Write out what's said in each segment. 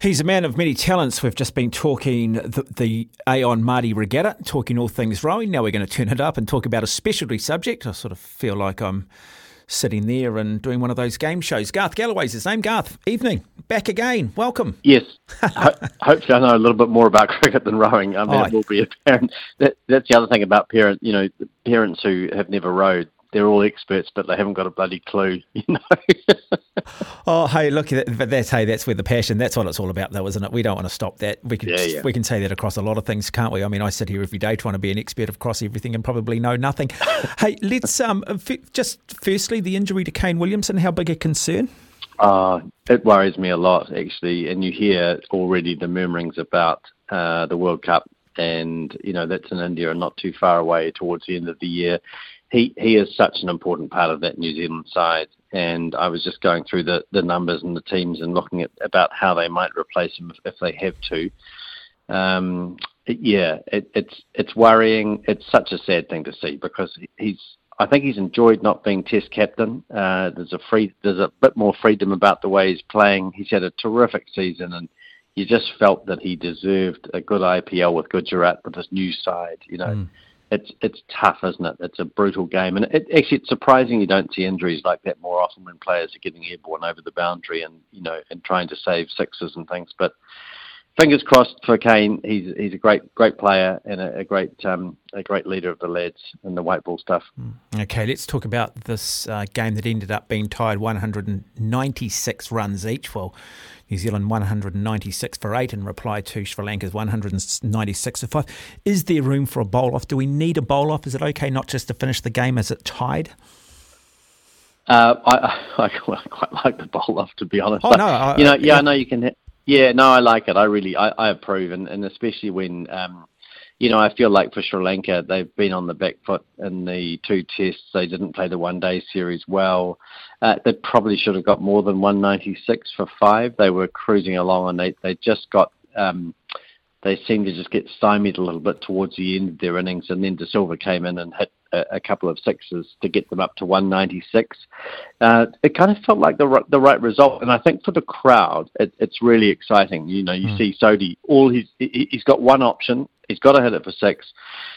He's a man of many talents. We've just been talking the, the Aon Maadi Regatta, talking all things rowing. Now we're going to turn it up and talk about a specialty subject. I sort of feel like I'm sitting there and doing one of those game shows. Garth Gallaway's his name. Garth, evening. Back again. Welcome. Yes. Ho- hopefully, I know a little bit more about cricket than rowing. I mean, oh, it will be apparent. That, that's the other thing about parents. You know, parents who have never rowed they're all experts, but they haven't got a bloody clue, you know. oh, hey, look, but that's hey, that's where the passion. That's what it's all about, though, isn't it? We don't want to stop that. We can yeah, yeah. we can say that across a lot of things, can't we? I mean, I sit here every day trying to be an expert across everything and probably know nothing. hey, let's um f- just firstly the injury to Kane Williamson. How big a concern? Uh, it worries me a lot, actually. And you hear already the murmurings about uh, the World Cup, and you know that's in India and not too far away towards the end of the year he he is such an important part of that New Zealand side. And I was just going through the, the numbers and the teams and looking at about how they might replace him if, if they have to. Um, yeah, it, it's it's worrying. It's such a sad thing to see because he's. I think he's enjoyed not being Test captain. Uh, there's a free, there's a bit more freedom about the way he's playing. He's had a terrific season, and you just felt that he deserved a good IPL with Gujarat with his new side. You know. Mm it's it's tough, isn't it? It's a brutal game, and it, actually it's surprising you don't see injuries like that more often when players are getting airborne over the boundary and you know and trying to save sixes and things. But fingers crossed for Kane. He's he's a great great player and a, a great um, a great leader of the lads in the white ball stuff. Hmm. Okay, let's talk about this uh, game that ended up being tied 196 runs each. Well. New Zealand 196 for 8 in reply to Sri Lanka's 196 for 5. Is there room for a bowl off? Do we need a bowl off? Is it okay not just to finish the game as it tied? Uh, I, I, quite like the bowl off, to be honest. Oh, but, no. I, you know, yeah, yeah, I know you can. Yeah, no, I like it. I really, I, I approve, and, and especially when um, you know, I feel like for Sri Lanka, they've been on the back foot in the two tests. They didn't play the one day series well. Uh, they probably should have got more than 196 for five. They were cruising along and they, they just got, um, they seemed to just get stymied a little bit towards the end of their innings. And then De Silva came in and hit a, a couple of sixes to get them up to 196. Uh, it kind of felt like the, the right result. And I think for the crowd, it, it's really exciting. You know, you mm. see Sodhi, all he's he, he's got one option he's got to hit it for six,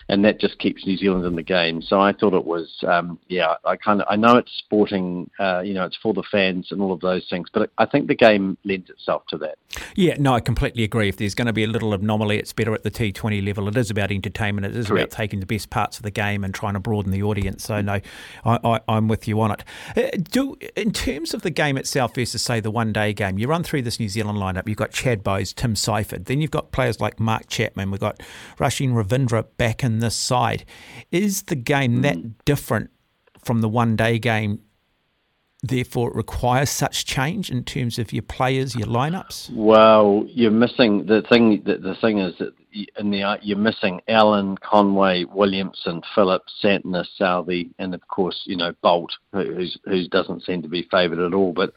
and that just keeps New Zealand in the game. So I thought it was, um, yeah, I kind of I know it's sporting, uh, you know, it's for the fans and all of those things, but I think the game lends itself to that. Yeah, no, I completely agree. If there's going to be a little anomaly, it's better at the T20 level. It is about entertainment. It is Correct. about taking the best parts of the game and trying to broaden the audience. So no, I, am with you on it. Uh, do in terms of the game itself versus say the one day game, you run through this New Zealand lineup. You've got Chad Bowes, Tim Seifert, then you've got players like Mark Chapman. We've got Rachin Ravindra back in this side. Is the game that hmm. different from the one day game? Therefore, it requires such change in terms of your players, your lineups. Well, you're missing the thing. The, the thing is that in the you're missing Allen, Conway, Williamson, Phillips, Santner, Southee, and of course, you know Boult, who who doesn't seem to be favoured at all. But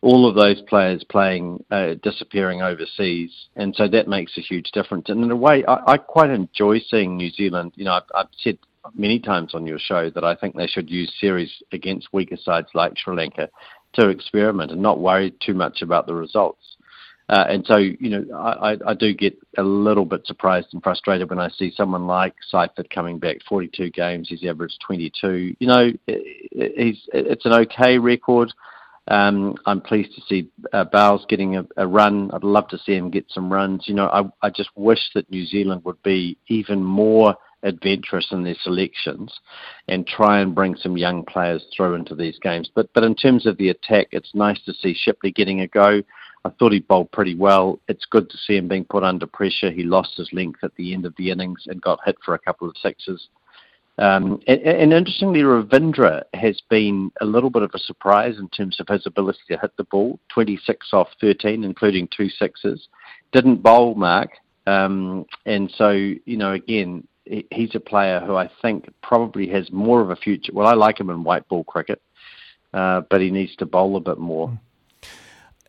all of those players playing uh, disappearing overseas, and so that makes a huge difference. And in a way, I, I quite enjoy seeing New Zealand. You know, I've, I've, said many times on your show that I think they should use series against weaker sides like Sri Lanka to experiment and not worry too much about the results. Uh, and so, you know, I, I do get a little bit surprised and frustrated when I see someone like Seifert coming back 42 games. He's averaged 22. You know, he's it's an okay record. Um, I'm pleased to see uh, Bowes getting a, a, run. I'd love to see him get some runs. You know, I, I just wish that New Zealand would be even more adventurous in their selections and try and bring some young players through into these games. But but in terms of the attack, it's nice to see Shipley getting a go. I thought he bowled pretty well. It's good to see him being put under pressure. He lost his length at the end of the innings and got hit for a couple of sixes. Um, and, and, interestingly, Ravindra has been a little bit of a surprise in terms of his ability to hit the ball 26 off 13, including two sixes. Didn't bowl, Mark. Um, and so, you know, again, he's a player who I think probably has more of a future. Well, I like him in white ball cricket, uh, but he needs to bowl a bit more.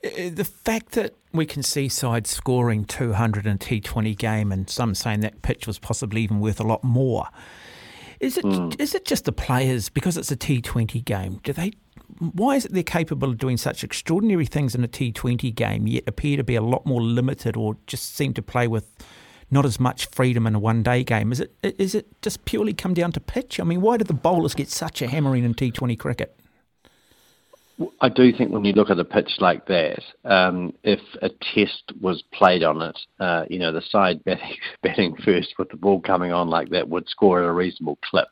Uh, the fact that we can see sides scoring 200 in a T20 game and some saying that pitch was possibly even worth a lot more – is it mm. is it just the players because it's a T Twenty game? Do they why is it they're capable of doing such extraordinary things in a T20 game, yet appear to be a lot more limited or just seem to play with not as much freedom in a one day game? Is it is it just purely come down to pitch? I mean, why do the bowlers get such a hammering in T20 cricket? I do think when you look at a pitch like that, um, if a test was played on it, uh, you know, the side batting, batting first with the ball coming on like that would score at a reasonable clip.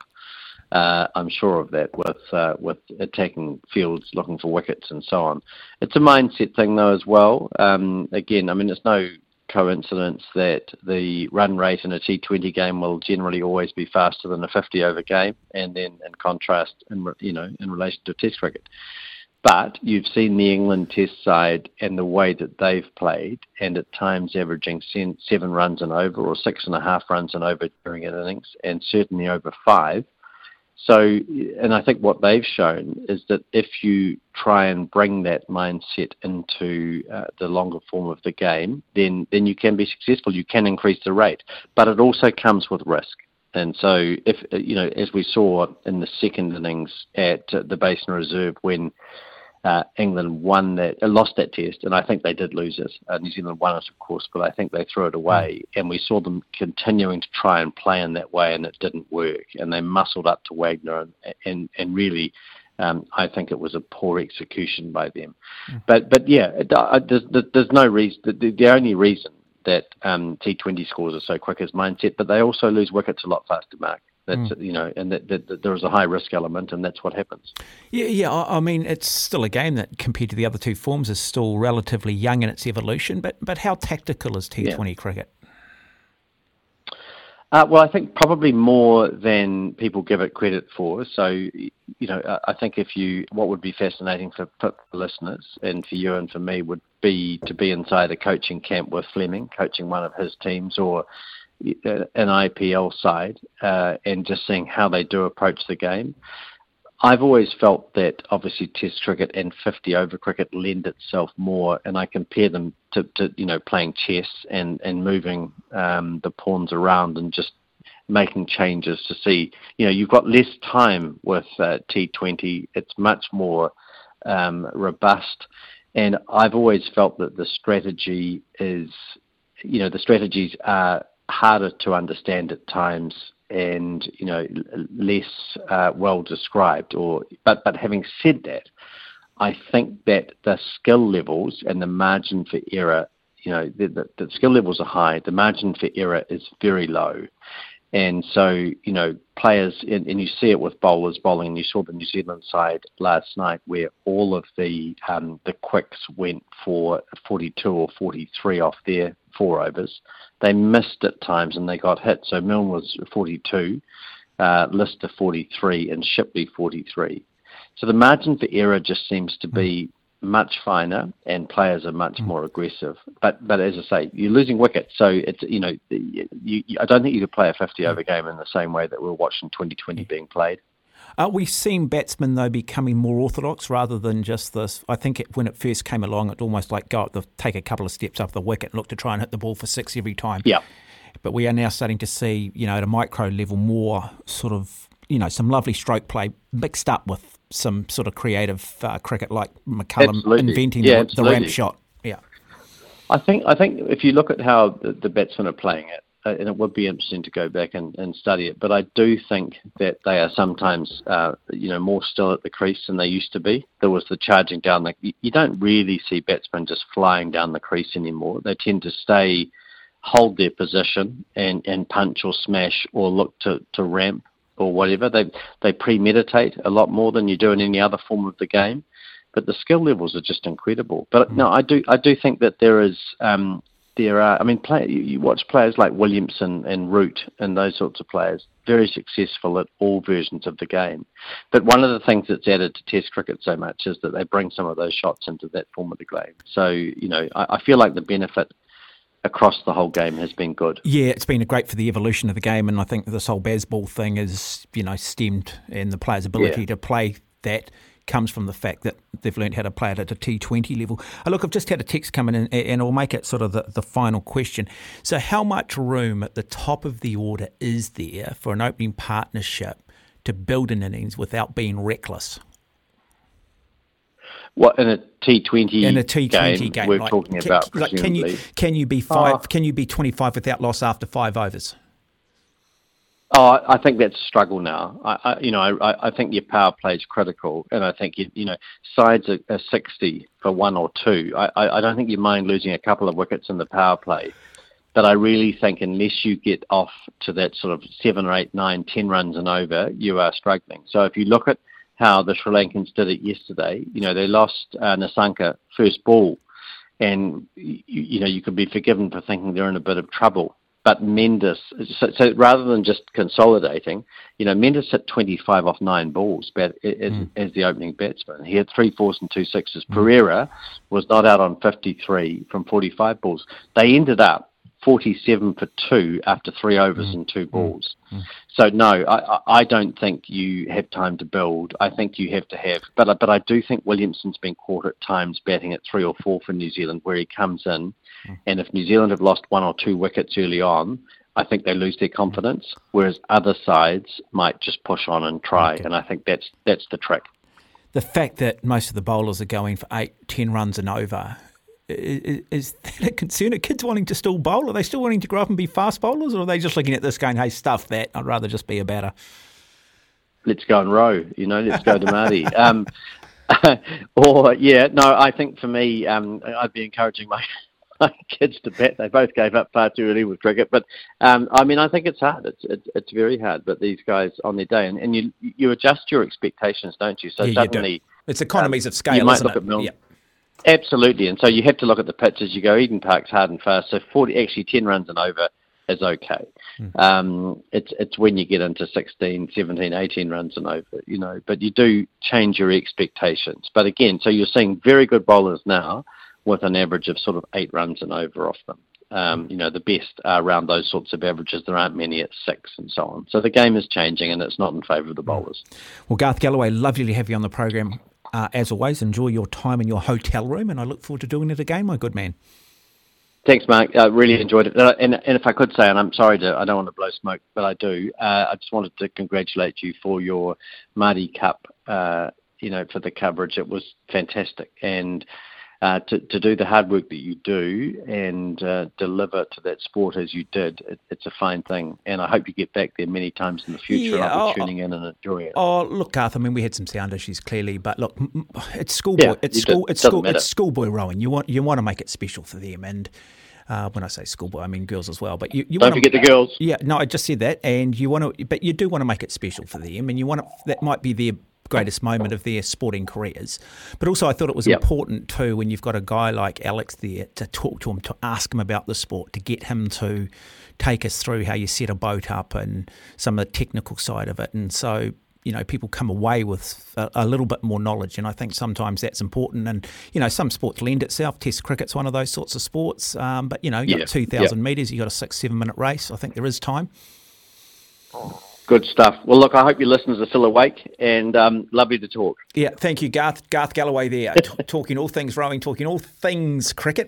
Uh, I'm sure of that with uh, with attacking fields, looking for wickets and so on. It's a mindset thing though as well. Um, again, I mean, it's no coincidence that the run rate in a T20 game will generally always be faster than a 50 over game, and then in contrast, in you know, in relation to a Test cricket. But you've seen the England Test side and the way that they've played, and at times averaging seven runs and over, or six and a half runs and over during an innings, and certainly over five so, and I think what they've shown is that if you try and bring that mindset into uh, the longer form of the game, then then you can be successful. You can increase the rate, but it also comes with risk. And so, if you know, as we saw in the second innings at uh, the Basin Reserve, when uh, England won that, uh, lost that test, and I think they did lose it. Uh, New Zealand won it, of course, but I think they threw it away. Mm. And we saw them continuing to try and play in that way, and it didn't work. And they muscled up to Wagner, and and, and really, um, I think it was a poor execution by them. Mm. But but yeah, it, uh, there's, there's no reason. The, the only reason that um, T20 scores are so quick is mindset, but they also lose wickets a lot faster, Mark. That's mm. you know, and that, that, that, there is a high risk element, and that's what happens. Yeah, yeah. I, I, mean, it's still a game that, compared to the other two forms, is still relatively young in its evolution. But but how tactical is T Twenty yeah. cricket? Uh, well, I think probably more than people give it credit for. So, you know, I think if you, what would be fascinating for, for listeners and for you and for me would be to be inside a coaching camp with Fleming, coaching one of his teams, or an IPL side uh, and just seeing how they do approach the game. I've always felt that obviously Test cricket and 50 over cricket lend itself more, and I compare them to, to you know playing chess and and moving um, the pawns around and just making changes to see. You know, you've got less time with uh, T20. It's much more um, robust, and I've always felt that the strategy is, you know, the strategies are harder to understand at times and you know less uh, well described or but but having said that I think that the skill levels and the margin for error you know the, the, the skill levels are high the margin for error is very low. And so, you know, players, and, and, you see it with bowlers bowling, and you saw the New Zealand side last night where all of the um, the quicks went for 42 or 43 off their four overs. They missed at times and they got hit. So Milne was 42, uh, Lister 43, and Shipley 43. So the margin for error just seems to be much finer and players are much mm. more aggressive. But but as I say, you're losing wickets, so it's you know you, you, I don't think you could play a 50 over mm. game in the same way that we're watching 2020 being played. Uh, we've seen batsmen though becoming more orthodox rather than just this. I think it, when it first came along, it almost like go up the, take a couple of steps up the wicket, and look to try and hit the ball for six every time. Yeah. But we are now starting to see, you know, at a micro level, more sort of, you know, some lovely stroke play mixed up with some sort of creative uh, cricket like McCullum absolutely. inventing yeah, the, the, ramp shot. Yeah. I think I think if you look at how the, the batsmen are playing it, and it would be interesting to go back and, and study it, but I do think that they are sometimes, uh, you know, more still at the crease than they used to be. There was the charging down the. You don't really see batsmen just flying down the crease anymore. They tend to stay, hold their position, and, and punch or smash or look to, to ramp or whatever. They they premeditate a lot more than you do in any other form of the game. But the skill levels are just incredible. But no, I do I do think that there is um, there are. I mean, play, you watch players like Williamson and Root and those sorts of players very successful at all versions of the game. But one of the things that's added to Test cricket so much is that they bring some of those shots into that form of the game. So you know, I, I feel like the benefit across the whole game has been good. Yeah, it's been great for the evolution of the game, and I think this whole Bazball thing is, you know, stemmed in the players' ability yeah. to play that comes from the fact that they've learned how to play it at a T20 level. Oh, look, I've just had a text come in, and, and I'll make it sort of the, the final question. So, how much room at the top of the order is there for an opening partnership to build an innings without being reckless? What in a T Twenty in a T Twenty game, we're like, talking can, about? Like, can you can you be five? Oh. Can you be twenty five without loss after five overs? Oh, I think that's a struggle now. I, I you know, I, I think your power play is critical, and I think you, you know sides are, are sixty for one or two. I, I, I don't think you mind losing a couple of wickets in the power play, but I really think unless you get off to that sort of seven or eight, nine, ten runs and over, you are struggling. So if you look at how the Sri Lankans did it yesterday. You know, they lost uh, Nissanka first ball, and you, you, know you could be forgiven for thinking they're in a bit of trouble. But Mendes, so, so rather than just consolidating, you know, Mendes hit 25 off nine balls but as, mm. as, the opening batsman. He had three fours and two sixes. Mm. Perera was not out on 53 from 45 balls. They ended up 47 for two after three overs mm. and two mm. balls. Mm. So no, I, I don't think you have time to build. I think you have to have, but but I do think Williamson's been caught at times batting at three or four for New Zealand, where he comes in, mm. and if New Zealand have lost one or two wickets early on, I think they lose their confidence. Whereas other sides might just push on and try, okay. and I think that's that's the trick. The fact that most of the bowlers are going for eight, ten runs and over is, is that a concern? Are kids wanting to still bowl? Are they still wanting to grow up and be fast bowlers, or are they just looking at this going, "Hey, stuff that. I'd rather just be a batter." Let's go and row. You know, let's go to Maadi. um, or yeah, no, I think for me, um, I'd be encouraging my my kids to bet. They both gave up far too early with cricket, but um, I mean, I think it's hard. It's, it's, it's very hard. But these guys on their day, and, and you you adjust your expectations, don't you? So yeah, suddenly, you it's economies um, of scale. You might look it? at Milne. Yeah. Absolutely, and so you have to look at the pitches. You go Eden Park's hard and fast, so forty actually ten runs and over is okay. Mm. Um, it's it's when you get into 16, 17, 18 runs and over, you know. But you do change your expectations. But again, so you're seeing very good bowlers now with an average of sort of eight runs and over off them. Um, you know, the best are around those sorts of averages. There aren't many at six and so on. So the game is changing and it's not in favour of the hmm. bowlers. Well, Garth Gallaway, lovely to have you on the program. Uh, as always, enjoy your time in your hotel room, and I look forward to doing it again, my good man. Thanks, Mark. I really enjoyed it. And, and, if I could say, and I'm sorry to, I don't want to blow smoke, but I do. Uh, I just wanted to congratulate you for your Maadi Cup. Uh, you know, for the coverage, it was fantastic, and uh, to, to do the hard work that you do and uh, deliver to that sport as you did, it, it's a fine thing. And I hope you get back there many times in the future. Yeah, I'll be oh, tuning in and enjoying it. Oh, look, Garth. I mean, we had some sound issues clearly, but look, it's schoolboy. Yeah, it's school. It's school. Matter. It's schoolboy rowing. You want you want to make it special for them and. Uh, when I say schoolboy, I mean girls as well. But you, you don't forget to, the girls. Yeah, no, I just said that, and you want to, but you do want to make it special for them, and you want to, that might be their greatest moment of their sporting careers. But also, I thought it was yep. important too when you've got a guy like Alex there to talk to him, to ask him about the sport, to get him to take us through how you set a boat up and some of the technical side of it. And so, you know, people come away with a, a, little bit more knowledge, and I think sometimes that's important. And you know, some sports lend itself. Test cricket's one of those sorts of sports. Um, but you know, you yeah. got two thousand yeah. metres, you've got a six seven minute race. I think there is time. Good stuff. Well, look, I hope your listeners are still awake and um, lovely to talk. Yeah, thank you, Garth. Garth Gallaway there, t- talking all things rowing, talking all things cricket.